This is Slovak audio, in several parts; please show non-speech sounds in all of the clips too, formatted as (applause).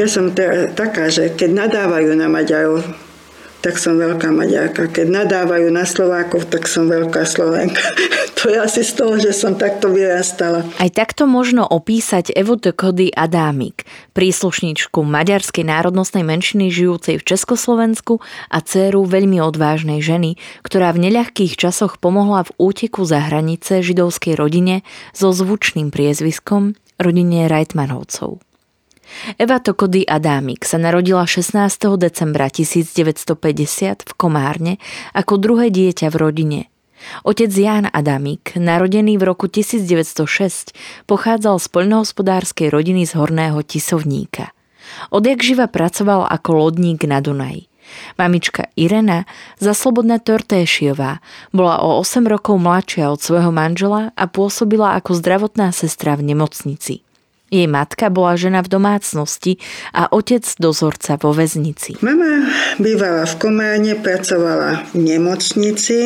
Ja som te, taká, že keď nadávajú na Maďarov, tak som veľká Maďarka. Keď nadávajú na Slovákov, tak som veľká Slovenka. (laughs) to je asi z toho, že som takto vyrastala. Aj takto možno opísať Evu Kody Adámik, príslušničku maďarskej národnostnej menšiny žijúcej v Československu a dceru veľmi odvážnej ženy, ktorá v neľahkých časoch pomohla v úteku za hranice židovskej rodine so zvučným priezviskom rodine Reitmanovcov. Eva Tokody Adámik sa narodila 16. decembra 1950 v Komárne ako druhé dieťa v rodine. Otec Ján Adamik, narodený v roku 1906, pochádzal z poľnohospodárskej rodiny z Horného Tisovníka. Odjak živa pracoval ako lodník na Dunaji. Mamička Irena, zaslobodná Tortéšiová, bola o 8 rokov mladšia od svojho manžela a pôsobila ako zdravotná sestra v nemocnici. Jej matka bola žena v domácnosti a otec dozorca vo väznici. Mama bývala v Komárne, pracovala v nemocnici.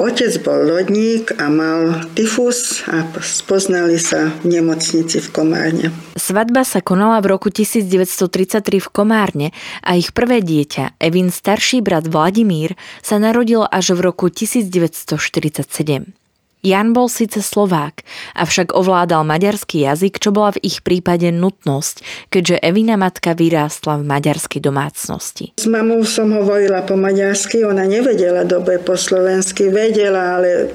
Otec bol lodník a mal tyfus a spoznali sa v nemocnici v Komárne. Svadba sa konala v roku 1933 v Komárne a ich prvé dieťa, Evin starší brat Vladimír, sa narodil až v roku 1947. Jan bol síce Slovák, avšak ovládal maďarský jazyk, čo bola v ich prípade nutnosť, keďže Evina matka vyrástla v maďarskej domácnosti. S mamou som hovorila po maďarsky, ona nevedela dobre po slovensky, vedela, ale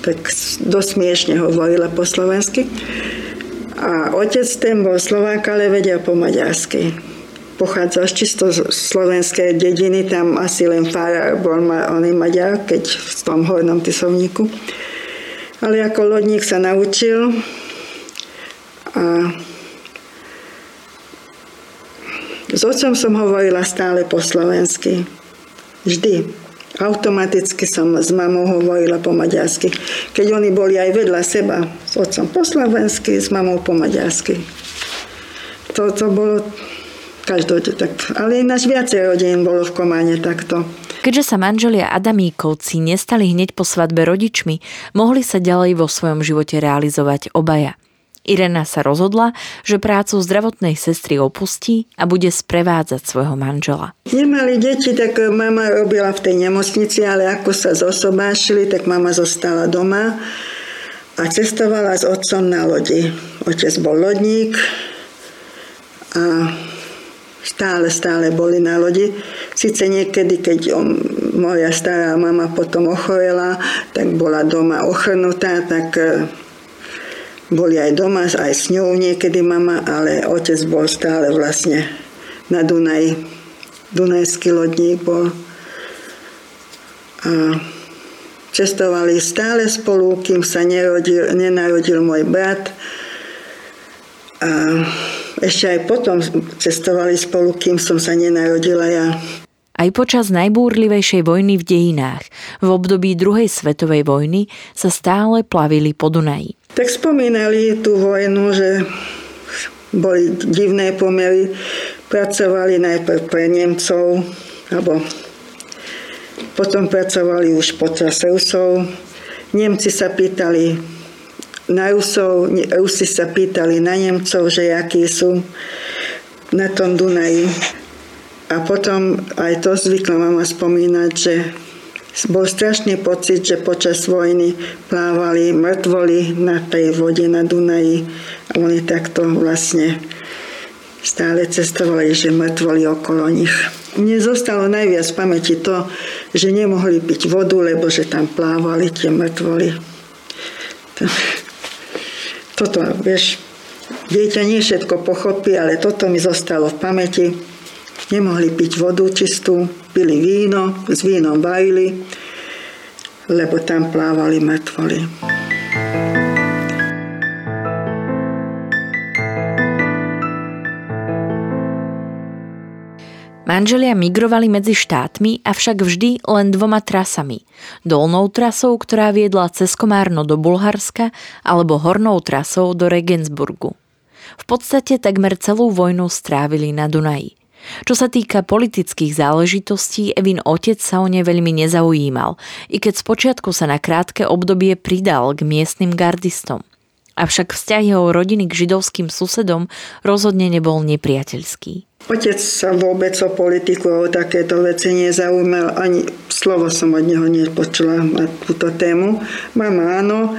tak dosť smiešne hovorila po slovensky. A otec ten bol Slovák, ale vedel po maďarsky pochádza z čisto slovenskej dediny, tam asi len fara bol ma, on je Maďar, keď v tom hornom tisovníku. Ale ako lodník sa naučil a s otcom som hovorila stále po slovensky. Vždy. Automaticky som s mamou hovorila po maďarsky. Keď oni boli aj vedľa seba, s otcom po slovensky, s mamou po maďarsky. To, to bolo každý, tak, ale ináč viacej rodín bolo v Kománe takto. Keďže sa manželia Adamíkovci nestali hneď po svadbe rodičmi, mohli sa ďalej vo svojom živote realizovať obaja. Irena sa rozhodla, že prácu zdravotnej sestry opustí a bude sprevádzať svojho manžela. Nemali deti, tak mama robila v tej nemocnici, ale ako sa zosobášili, tak mama zostala doma a cestovala s otcom na lodi. Otec bol lodník a stále, stále boli na lodi. Sice niekedy, keď moja stará mama potom ochorela, tak bola doma ochrnutá, tak e, boli aj doma, aj s ňou niekedy mama, ale otec bol stále vlastne na Dunaji. Dunajský lodník bol. A cestovali stále spolu, kým sa nerodil, nenarodil môj brat. A ešte aj potom cestovali spolu, kým som sa nenarodila ja. Aj počas najbúrlivejšej vojny v dejinách, v období druhej svetovej vojny, sa stále plavili po Dunaji. Tak spomínali tú vojnu, že boli divné pomery. Pracovali najprv pre Nemcov, alebo potom pracovali už počas Rusov. Nemci sa pýtali, na Rusov, Rusi sa pýtali na Nemcov, že akí sú na tom Dunaji. A potom aj to zvykla mama spomínať, že bol strašný pocit, že počas vojny plávali mŕtvoli na tej vode na Dunaji a oni takto vlastne stále cestovali, že mŕtvoli okolo nich. Mne zostalo najviac v pamäti to, že nemohli piť vodu, lebo že tam plávali tie mŕtvoli. Toto, vieš, dieťa nie všetko pochopí, ale toto mi zostalo v pamäti. Nemohli piť vodu čistú, pili víno, s vínom vajili, lebo tam plávali mŕtvoli. Manželia migrovali medzi štátmi, avšak vždy len dvoma trasami. Dolnou trasou, ktorá viedla cez Komárno do Bulharska, alebo hornou trasou do Regensburgu. V podstate takmer celú vojnu strávili na Dunaji. Čo sa týka politických záležitostí, Evin otec sa o ne veľmi nezaujímal, i keď spočiatku sa na krátke obdobie pridal k miestnym gardistom. Avšak vzťah jeho rodiny k židovským susedom rozhodne nebol nepriateľský. Otec sa vôbec o politiku, o takéto veci nezaujímal, ani slovo som od neho nepočula na túto tému. Mama áno,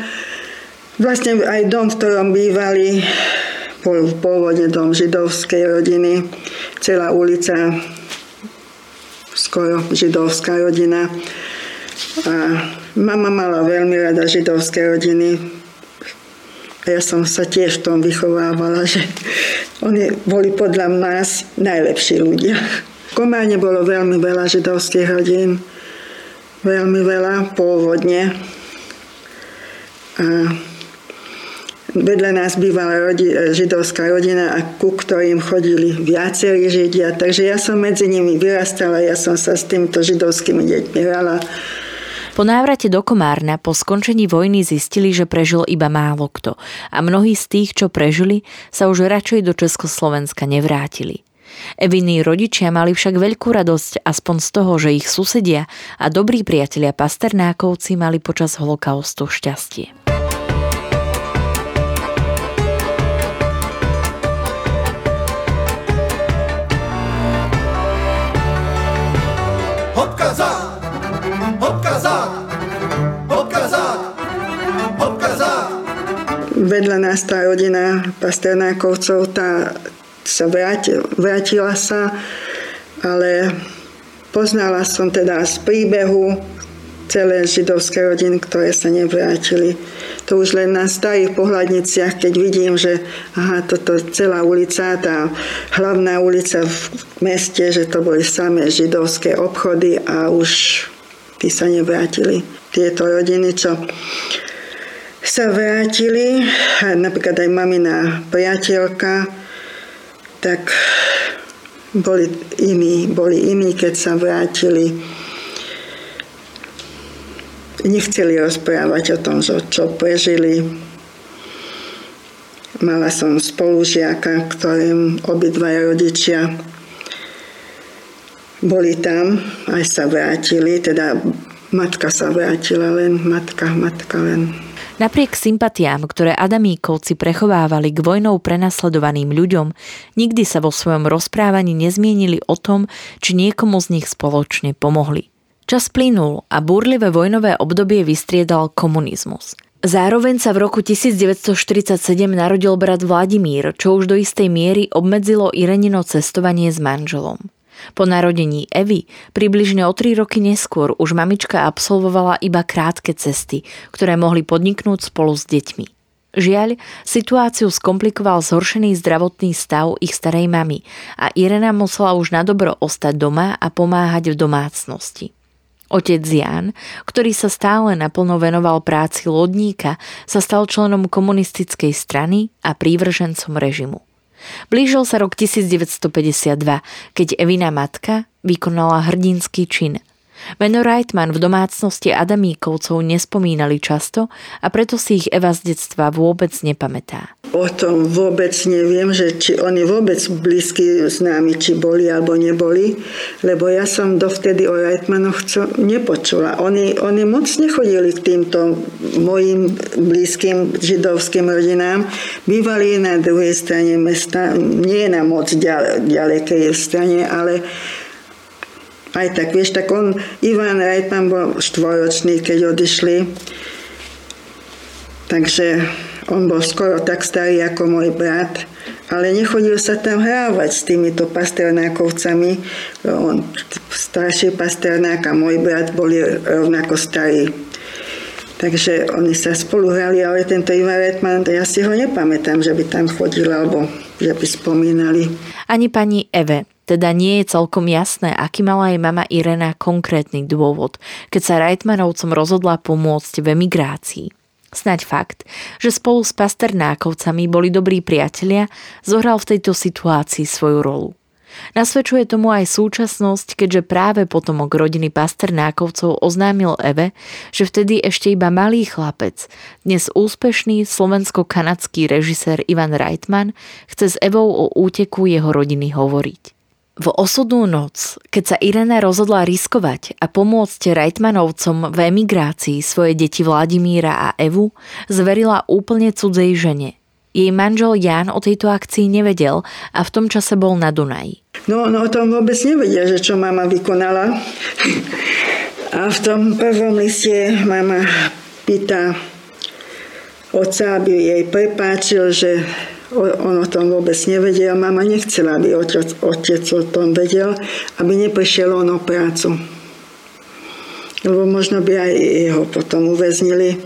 vlastne aj dom, v ktorom bývali, bol pôvodne dom židovskej rodiny, celá ulica, skoro židovská rodina. A mama mala veľmi rada židovské rodiny. A ja som sa tiež v tom vychovávala, že oni boli podľa nás najlepší ľudia. V Kománe bolo veľmi veľa židovských rodín. Veľmi veľa, pôvodne. A Vedľa nás bývala rodi, židovská rodina a ku ktorým chodili viacerí židia, takže ja som medzi nimi vyrastala, ja som sa s týmito židovskými deťmi hrala. Po návrate do Komárna po skončení vojny zistili, že prežil iba málo kto a mnohí z tých, čo prežili, sa už radšej do Československa nevrátili. Eviny rodičia mali však veľkú radosť aspoň z toho, že ich susedia a dobrí priatelia Pasternákovci mali počas holokaustu šťastie. Vedľa nás tá rodina Pasternákovcov, tá sa vrátil, vrátila sa, ale poznala som teda z príbehu celé židovské rodiny, ktoré sa nevrátili. To už len na starých pohľadniciach, keď vidím, že aha, toto celá ulica, tá hlavná ulica v meste, že to boli samé židovské obchody a už tí sa nevrátili. Tieto rodiny, čo sa vrátili, napríklad aj mamina priateľka, tak boli iní, boli iní, keď sa vrátili. Nechceli rozprávať o tom, čo prežili. Mala som spolužiaka, ktorým obidva rodičia boli tam, aj sa vrátili, teda matka sa vrátila len, matka, matka len Napriek sympatiám, ktoré Adamíkovci prechovávali k vojnou prenasledovaným ľuďom, nikdy sa vo svojom rozprávaní nezmienili o tom, či niekomu z nich spoločne pomohli. Čas plynul a búrlivé vojnové obdobie vystriedal komunizmus. Zároveň sa v roku 1947 narodil brat Vladimír, čo už do istej miery obmedzilo Irenino cestovanie s manželom. Po narodení Evy, približne o 3 roky neskôr, už mamička absolvovala iba krátke cesty, ktoré mohli podniknúť spolu s deťmi. Žiaľ, situáciu skomplikoval zhoršený zdravotný stav ich starej mamy a Irena musela už na dobro ostať doma a pomáhať v domácnosti. Otec Jan, ktorý sa stále naplno venoval práci lodníka, sa stal členom komunistickej strany a prívržencom režimu. Blížil sa rok 1952, keď Evina matka vykonala hrdinský čin. Meno Reitman v domácnosti Adamíkovcov nespomínali často a preto si ich Eva z detstva vôbec nepamätá. O tom vôbec neviem, že či oni vôbec blízky s nami, či boli alebo neboli, lebo ja som dovtedy o Reitmanoch nepočula. Oni, oni moc nechodili k týmto mojim blízkym židovským rodinám. Bývali na druhej strane mesta, nie na moc ďalekej strane, ale Aj tak, vieš, tak on, Ivan Reitman bol štvoročný, keď odišli. Takže on bol skoro tak starý ako môj brat, ale nechodil sa tam hrávať s týmito pasternákovcami. On, starší pasternák a môj brat boli rovnako starí. Takže oni sa spolu hrali, ale tento Ivan Reitman, ja si ho nepamätám, že by tam chodil alebo že by spomínali. Ani pani Eve teda nie je celkom jasné, aký mala jej mama Irena konkrétny dôvod, keď sa Reitmanovcom rozhodla pomôcť v emigrácii. Snaď fakt, že spolu s Pasternákovcami boli dobrí priatelia, zohral v tejto situácii svoju rolu. Nasvedčuje tomu aj súčasnosť, keďže práve potomok rodiny Pasternákovcov oznámil Eve, že vtedy ešte iba malý chlapec, dnes úspešný slovensko-kanadský režisér Ivan Reitman chce s Evou o úteku jeho rodiny hovoriť. V osudnú noc, keď sa Irena rozhodla riskovať a pomôcť Reitmanovcom v emigrácii svoje deti Vladimíra a Evu, zverila úplne cudzej žene. Jej manžel Jan o tejto akcii nevedel a v tom čase bol na Dunaji. No, no o tom vôbec nevedia, že čo mama vykonala. A v tom prvom liste mama pýta oca, aby jej prepáčil, že on o tom vôbec nevedel. Mama nechcela, aby otec, otec o tom vedel, aby neprišiel on o prácu. Lebo možno by aj jeho potom uväznili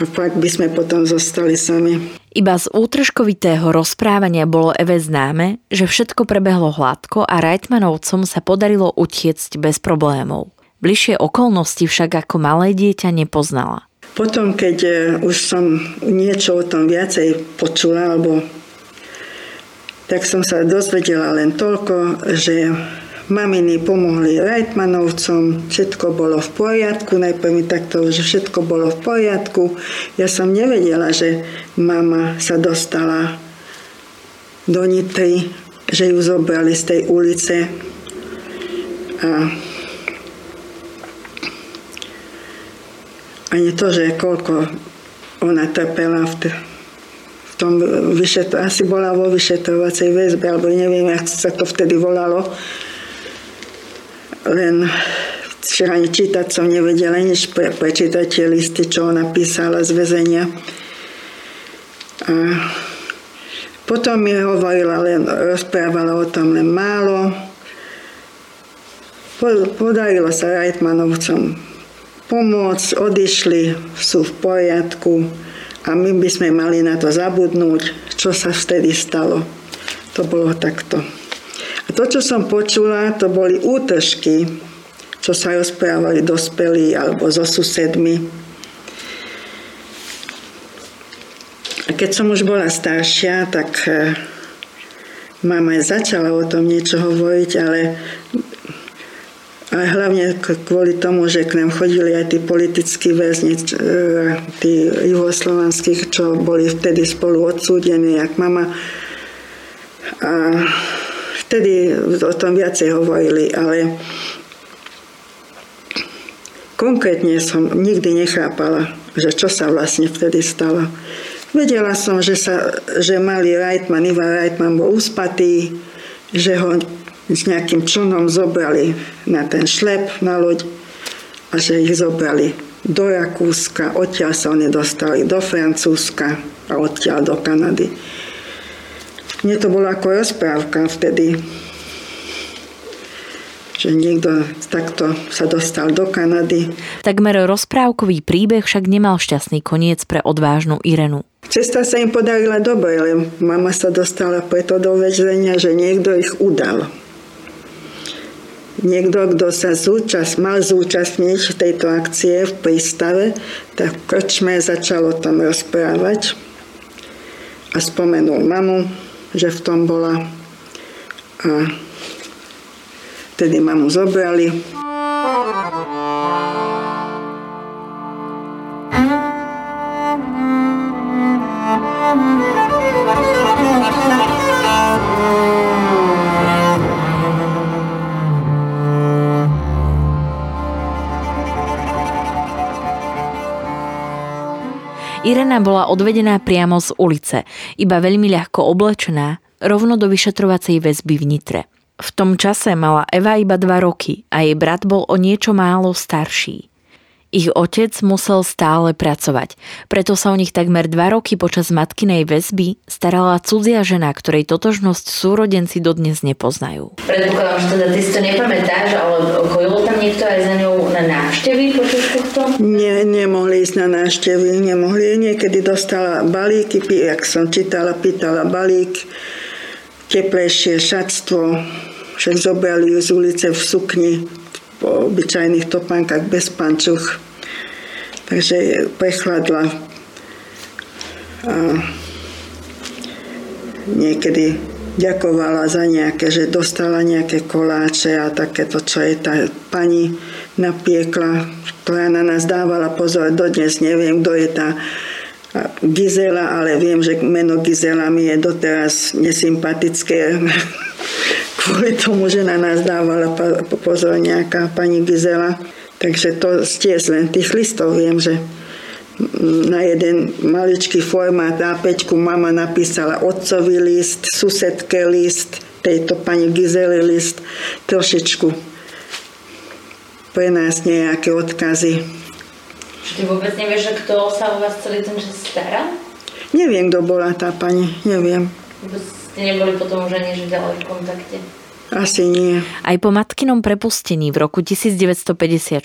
a pak by sme potom zostali sami. Iba z útržkovitého rozprávania bolo Eve známe, že všetko prebehlo hladko a Reitmanovcom sa podarilo utiecť bez problémov. Bližšie okolnosti však ako malé dieťa nepoznala. Potom, keď e, už som niečo o tom viacej počula, alebo tak som sa dozvedela len toľko, že maminy pomohli Reitmanovcom, všetko bolo v poriadku, najprv mi takto, že všetko bolo v poriadku. Ja som nevedela, že mama sa dostala do Nitry, že ju zobrali z tej ulice a ani to, že koľko ona trpela v, t- v tom vyšetro, asi bola vo vyšetrovacej väzbe, alebo neviem, jak sa to vtedy volalo. Len že ani čítať som nevedela nič, pre, prečítať tie listy, čo ona písala z väzenia. A potom mi hovorila len, rozprávala o tom len málo. Podarilo sa Reitmanovcom pomôcť, odišli, sú v poriadku a my by sme mali na to zabudnúť, čo sa vtedy stalo. To bolo takto. A to, čo som počula, to boli útržky, čo sa rozprávali dospelí alebo so susedmi. A keď som už bola staršia, tak eh, mama začala o tom niečo hovoriť, ale a hlavne kvôli tomu, že k nám chodili aj tí politickí väzni, e, tí juhoslovanských, čo boli vtedy spolu odsúdení, jak mama. A vtedy o tom viacej hovorili, ale konkrétne som nikdy nechápala, že čo sa vlastne vtedy stalo. Vedela som, že, sa, že malý Reitman, Ivan Reitman bol uspatý, že ho s nejakým člnom zobrali na ten šlep na loď a že ich zobrali do Rakúska, odtiaľ sa oni dostali do Francúzska a odtiaľ do Kanady. Mne to bolo ako rozprávka vtedy, že niekto takto sa dostal do Kanady. Takmer rozprávkový príbeh však nemal šťastný koniec pre odvážnu Irenu. Cesta sa im podarila dobre, ale mama sa dostala preto do väzenia, že niekto ich udal niekto, kto sa zúčast, mal zúčastniť v tejto akcie v prístave, tak v krčme začal o tom rozprávať a spomenul mamu, že v tom bola a vtedy mamu zobrali. Irena bola odvedená priamo z ulice, iba veľmi ľahko oblečená, rovno do vyšetrovacej väzby v Nitre. V tom čase mala Eva iba dva roky a jej brat bol o niečo málo starší. Ich otec musel stále pracovať, preto sa o nich takmer dva roky počas matkinej väzby starala cudzia žena, ktorej totožnosť súrodenci dodnes nepoznajú. Predpokladám, že teda ty si to nepamätáš, ale chodilo tam niekto aj za ňou na návštevy počas tohto? Nie, nemohli ísť na návštevy, nemohli. Niekedy dostala balíky, jak som čítala, pýtala balík, teplejšie šatstvo, však zobrali ju z ulice v sukni, po obyčajných topánkach bez pančuch. Takže prechladla. A niekedy ďakovala za nejaké, že dostala nejaké koláče a takéto, čo je tá pani napiekla, ktorá na nás dávala pozor. Dodnes neviem, kto je tá Gizela, ale viem, že meno Gizela mi je doteraz nesympatické kvôli tomu, že na nás dávala pozor nejaká pani Gizela. Takže to tiež len tých listov viem, že na jeden maličký formát A5 mama napísala otcový list, susedke list, tejto pani Gizeli list, trošičku pre nás nejaké odkazy. Čiže vôbec nevieš, že kto sa o vás celý ten čas staral? Neviem, kto bola tá pani, neviem. Vôbec ste neboli potom už ani že ďalej v kontakte? Asi nie. Aj po matkinom prepustení v roku 1954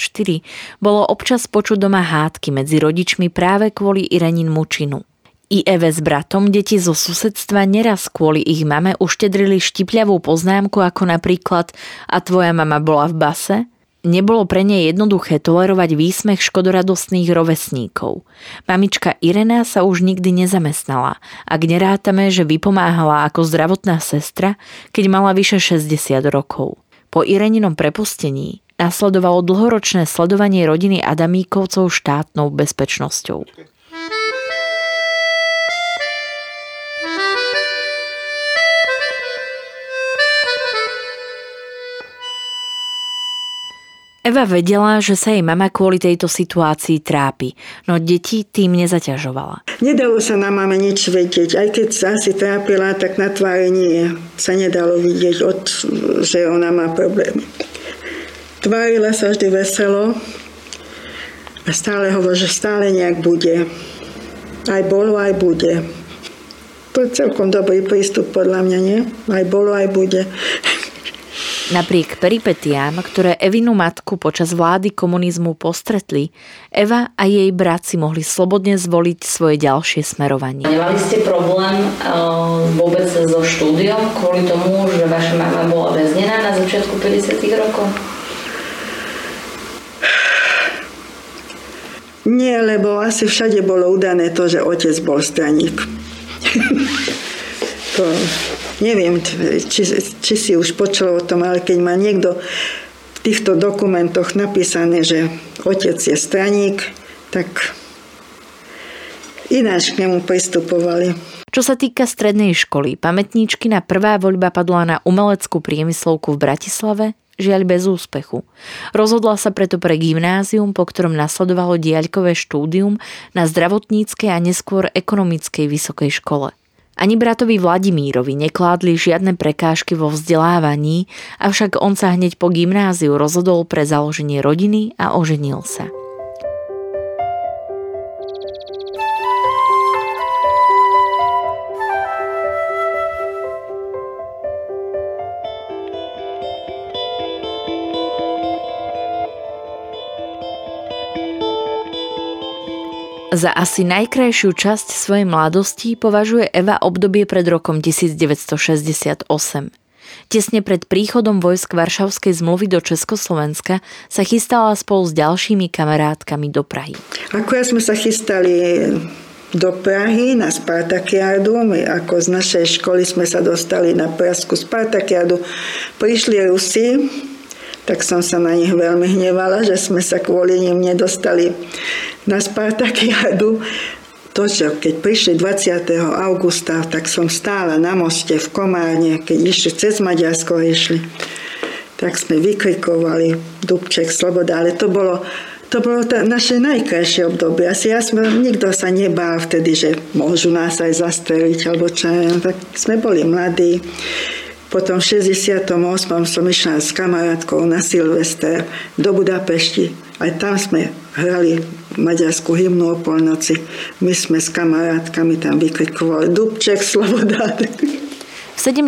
bolo občas počuť doma hádky medzi rodičmi práve kvôli Irenin mučinu. I Eve s bratom deti zo susedstva neraz kvôli ich mame uštedrili štipľavú poznámku ako napríklad a tvoja mama bola v base – Nebolo pre nej jednoduché tolerovať výsmech škodoradostných rovesníkov. Mamička Irena sa už nikdy nezamestnala, ak nerátame, že vypomáhala ako zdravotná sestra, keď mala vyše 60 rokov. Po Ireninom prepustení nasledovalo dlhoročné sledovanie rodiny Adamíkovcov štátnou bezpečnosťou. Eva vedela, že sa jej mama kvôli tejto situácii trápi, no deti tým nezaťažovala. Nedalo sa na mame nič vedieť. Aj keď sa asi trápila, tak na tvári nie. Sa nedalo vidieť, od, že ona má problémy. Tvárila sa vždy veselo a stále hovorí, že stále nejak bude. Aj bolo, aj bude. To je celkom dobrý prístup podľa mňa, nie? Aj bolo, aj bude. Napriek peripetiám, ktoré Evinu matku počas vlády komunizmu postretli, Eva a jej brat si mohli slobodne zvoliť svoje ďalšie smerovanie. Nemali ste problém uh, vôbec so štúdiom kvôli tomu, že vaša mama bola väznená na začiatku 50 rokov? Nie, lebo asi všade bolo udané to, že otec bol straník. (laughs) to neviem, či, či si už počul o tom, ale keď má niekto v týchto dokumentoch napísané, že otec je straník, tak ináč k nemu pristupovali. Čo sa týka strednej školy, pamätníčkina prvá voľba padla na umeleckú priemyslovku v Bratislave, žiaľ bez úspechu. Rozhodla sa preto pre gymnázium, po ktorom nasledovalo diaľkové štúdium na zdravotníckej a neskôr ekonomickej vysokej škole. Ani bratovi Vladimírovi nekládli žiadne prekážky vo vzdelávaní, avšak on sa hneď po gymnáziu rozhodol pre založenie rodiny a oženil sa. Za asi najkrajšiu časť svojej mladosti považuje Eva obdobie pred rokom 1968. Tesne pred príchodom vojsk Varšavskej zmluvy do Československa sa chystala spolu s ďalšími kamarátkami do Prahy. Akurát sme sa chystali do Prahy na Spartakiádu. My ako z našej školy sme sa dostali na Pražskú Spartakiádu. Prišli Rusi, tak som sa na nich veľmi hnevala, že sme sa kvôli nim nedostali na Spartakiadu. To, čo keď prišli 20. augusta, tak som stála na moste v Komárne, keď išli cez Maďarsko išli. Tak sme vykrikovali Dubček, Sloboda, ale to bolo to bolo to naše najkrajšie obdobie. Asi ja sme, nikto sa nebál vtedy, že môžu nás aj zastreliť, alebo čo tak sme boli mladí. Potom v 68. som išla s kamarátkou na Silvester do Budapešti. Aj tam sme hrali maďarskú hymnu o polnoci. My sme s kamarátkami tam vykrikovali Dubček, Sloboda. V 70.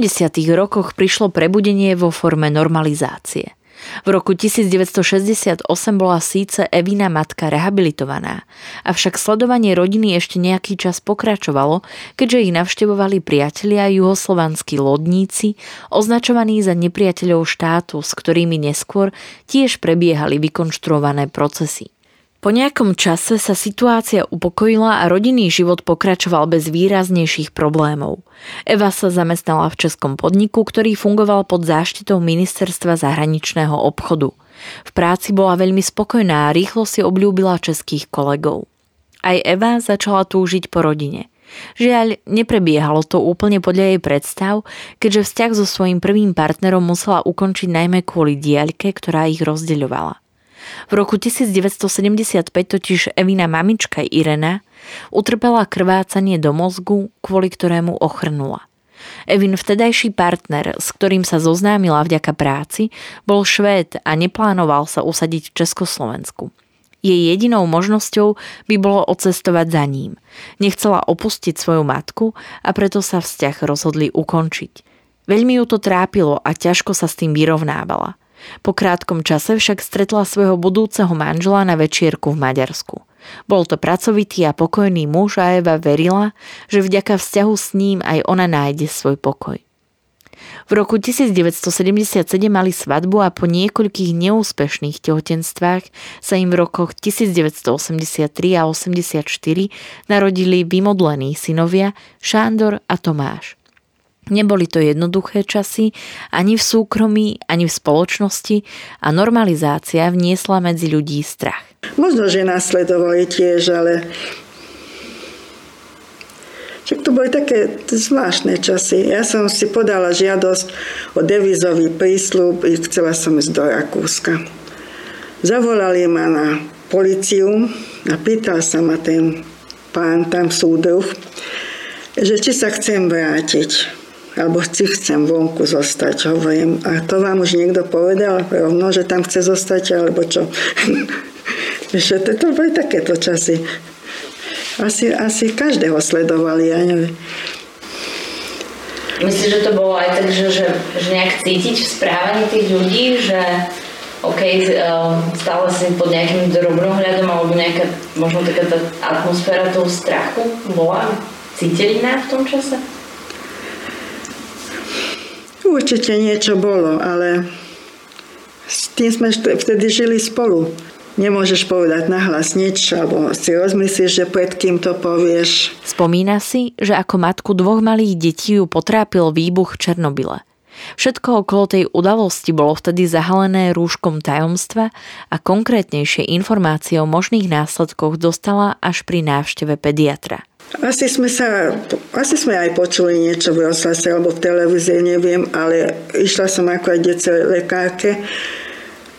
rokoch prišlo prebudenie vo forme normalizácie. V roku 1968 bola síce Evina matka rehabilitovaná, avšak sledovanie rodiny ešte nejaký čas pokračovalo, keďže ich navštevovali priatelia juhoslovanskí lodníci, označovaní za nepriateľov štátu, s ktorými neskôr tiež prebiehali vykonštruované procesy. Po nejakom čase sa situácia upokojila a rodinný život pokračoval bez výraznejších problémov. Eva sa zamestnala v českom podniku, ktorý fungoval pod záštitou ministerstva zahraničného obchodu. V práci bola veľmi spokojná a rýchlo si obľúbila českých kolegov. Aj Eva začala túžiť po rodine. Žiaľ, neprebiehalo to úplne podľa jej predstav, keďže vzťah so svojím prvým partnerom musela ukončiť najmä kvôli diaľke, ktorá ich rozdeľovala. V roku 1975 totiž Evina mamička Irena utrpela krvácanie do mozgu, kvôli ktorému ochrnula. Evin vtedajší partner, s ktorým sa zoznámila vďaka práci, bol Švéd a neplánoval sa usadiť v Československu. Jej jedinou možnosťou by bolo odcestovať za ním. Nechcela opustiť svoju matku a preto sa vzťah rozhodli ukončiť. Veľmi ju to trápilo a ťažko sa s tým vyrovnávala. Po krátkom čase však stretla svojho budúceho manžela na večierku v Maďarsku. Bol to pracovitý a pokojný muž a Eva verila, že vďaka vzťahu s ním aj ona nájde svoj pokoj. V roku 1977 mali svadbu a po niekoľkých neúspešných tehotenstvách sa im v rokoch 1983 a 84 narodili vymodlení synovia Šándor a Tomáš. Neboli to jednoduché časy ani v súkromí, ani v spoločnosti a normalizácia vniesla medzi ľudí strach. Možno, že nasledovali tiež, ale však to boli také zvláštne časy. Ja som si podala žiadosť o devizový prísľub chcela som ísť do Rakúska. Zavolali ma na policiu a pýtal sa ma ten pán tam súdruh, že či sa chcem vrátiť alebo si chcem vonku zostať, hovorím. A to vám už niekto povedal rovno, že tam chce zostať, alebo čo? (laughs) že to, to boli takéto časy. Asi, asi každého sledovali, ja neviem. Myslíš, že to bolo aj tak, že, že, že nejak cítiť v správaní tých ľudí, že OK, eh, stále si pod nejakým drobnohľadom alebo nejaká možno taká tá atmosféra toho strachu bola? Cítili na v tom čase? Určite niečo bolo, ale s tým sme vtedy žili spolu. Nemôžeš povedať nahlas nič, alebo si rozmyslíš, že pred kým to povieš. Spomína si, že ako matku dvoch malých detí ju potrápil výbuch Černobyle. Všetko okolo tej udalosti bolo vtedy zahalené rúškom tajomstva a konkrétnejšie informácie o možných následkoch dostala až pri návšteve pediatra. Asi sme sa, asi sme aj počuli niečo v rozhlase alebo v televízii, neviem, ale išla som ako aj dece lekárke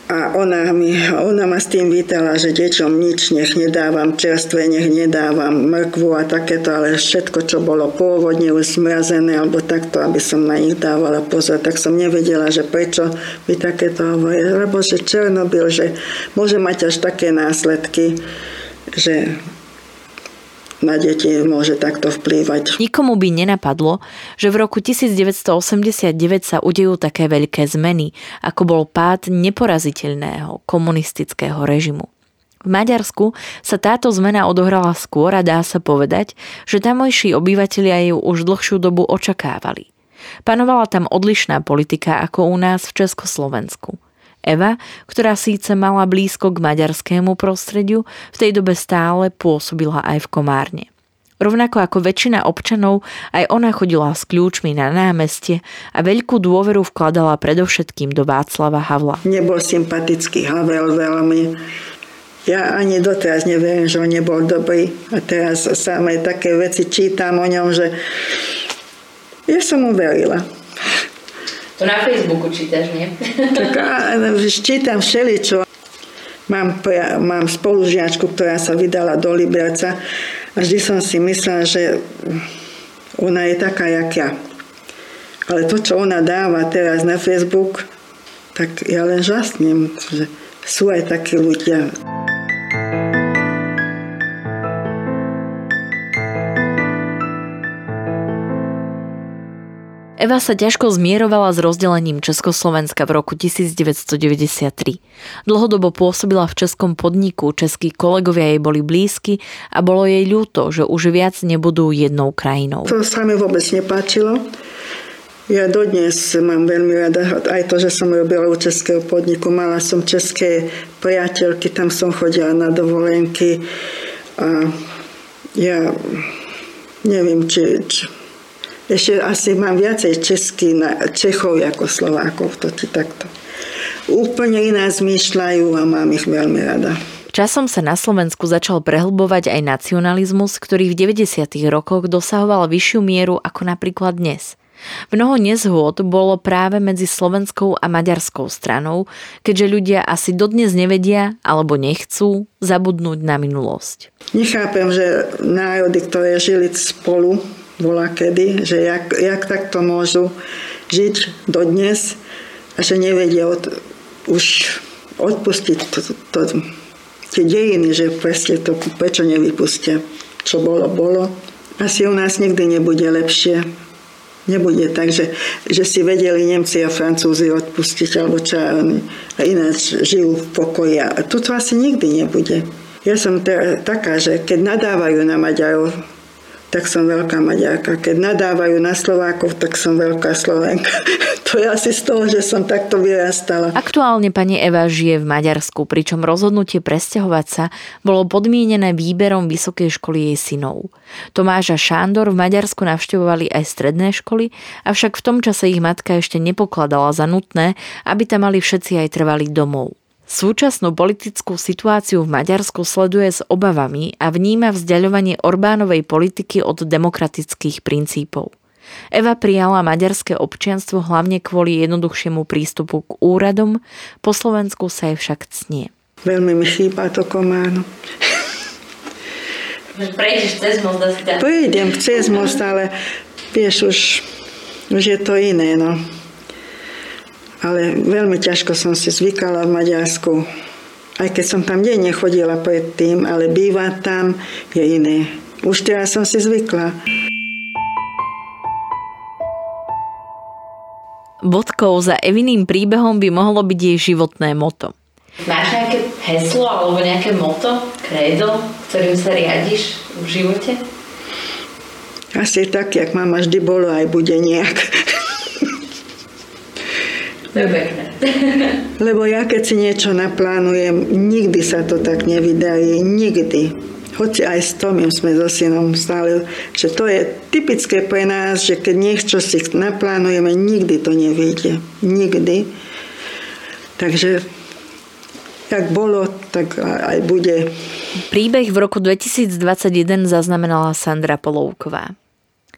a ona, mi, ona ma s tým vítala, že deťom nič nech nedávam, čerstvé nech nedávam, mrkvu a takéto, ale všetko, čo bolo pôvodne už smrazené alebo takto, aby som na nich dávala pozor, tak som nevedela, že prečo by takéto hovorí, lebo že Černobyl, že môže mať až také následky, že na deti môže takto vplývať. Nikomu by nenapadlo, že v roku 1989 sa udejú také veľké zmeny, ako bol pád neporaziteľného komunistického režimu. V Maďarsku sa táto zmena odohrala skôr a dá sa povedať, že tamojší obyvatelia ju už dlhšiu dobu očakávali. Panovala tam odlišná politika ako u nás v Československu – Eva, ktorá síce mala blízko k maďarskému prostrediu, v tej dobe stále pôsobila aj v Komárne. Rovnako ako väčšina občanov, aj ona chodila s kľúčmi na námestie a veľkú dôveru vkladala predovšetkým do Václava Havla. Nebol sympatický Havel veľmi. Ja ani doteraz neviem, že on nebol dobrý. A teraz samé také veci čítam o ňom, že ja som mu verila. To na Facebooku čítaš, nie? (laughs) Tak čítam všeličo. Mám, mám spolužiačku, ktorá sa vydala do Liberca a vždy som si myslela, že ona je taká, jak ja. Ale to, čo ona dáva teraz na Facebook, tak ja len žasnem, že sú aj takí ľudia. Eva sa ťažko zmierovala s rozdelením Československa v roku 1993. Dlhodobo pôsobila v českom podniku, českí kolegovia jej boli blízky a bolo jej ľúto, že už viac nebudú jednou krajinou. To sa mi vôbec nepáčilo. Ja dodnes mám veľmi rada aj to, že som robila u českého podniku. Mala som české priateľky, tam som chodila na dovolenky a ja neviem, či, či ešte asi mám viacej česky na Čechov ako Slovákov, to ti takto. Úplne iná zmýšľajú a mám ich veľmi rada. Časom sa na Slovensku začal prehlbovať aj nacionalizmus, ktorý v 90. rokoch dosahoval vyššiu mieru ako napríklad dnes. Mnoho nezhôd bolo práve medzi slovenskou a maďarskou stranou, keďže ľudia asi dodnes nevedia alebo nechcú zabudnúť na minulosť. Nechápem, že národy, ktoré žili spolu, bola kedy, že jak, jak takto môžu žiť dodnes a že nevedia od, už odpustiť to, to, tie dejiny, že presne to prečo nevypustia. Čo bolo, bolo. Asi u nás nikdy nebude lepšie. Nebude tak, že, že si vedeli Nemci a Francúzi odpustiť, alebo čo a ináč žijú v pokoji. A tuto asi nikdy nebude. Ja som teda taká, že keď nadávajú na Maďarov, tak som veľká Maďarka. Keď nadávajú na Slovákov, tak som veľká Slovenka. (laughs) to je asi z toho, že som takto vyrastala. Aktuálne pani Eva žije v Maďarsku, pričom rozhodnutie presťahovať sa bolo podmienené výberom vysokej školy jej synov. Tomáš a Šándor v Maďarsku navštevovali aj stredné školy, avšak v tom čase ich matka ešte nepokladala za nutné, aby tam mali všetci aj trvali domov. Súčasnú politickú situáciu v Maďarsku sleduje s obavami a vníma vzdialovanie Orbánovej politiky od demokratických princípov. Eva prijala maďarské občianstvo hlavne kvôli jednoduchšiemu prístupu k úradom, po Slovensku sa jej však cnie. Veľmi mi chýba to kománo. Prejdeš cez most asi tak? Prejdem cez most, ale vieš, už, už je to iné, no ale veľmi ťažko som si zvykala v Maďarsku. Aj keď som tam denne chodila predtým, ale bývať tam je iné. Už teraz som si zvykla. Bodkou za Eviným príbehom by mohlo byť jej životné moto. Máš nejaké heslo alebo nejaké moto, kredo, ktorým sa riadiš v živote? Asi tak, jak mama vždy bolo, aj bude nejak. (laughs) To je pekné. (laughs) Lebo ja keď si niečo naplánujem, nikdy sa to tak nevydarí, nikdy. Hoci aj s Tomim sme so synom stále, že to je typické pre nás, že keď niečo si naplánujeme, nikdy to nevyjde. Nikdy. Takže jak bolo, tak aj bude. Príbeh v roku 2021 zaznamenala Sandra Polovková.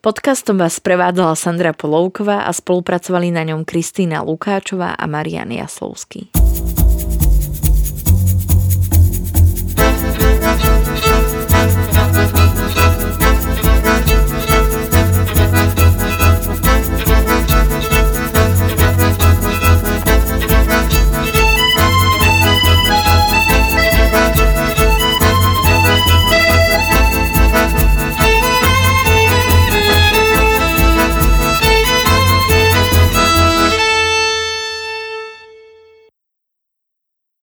Podcastom vás prevádzala Sandra Polovková a spolupracovali na ňom Kristýna Lukáčová a Marian Jaslovský.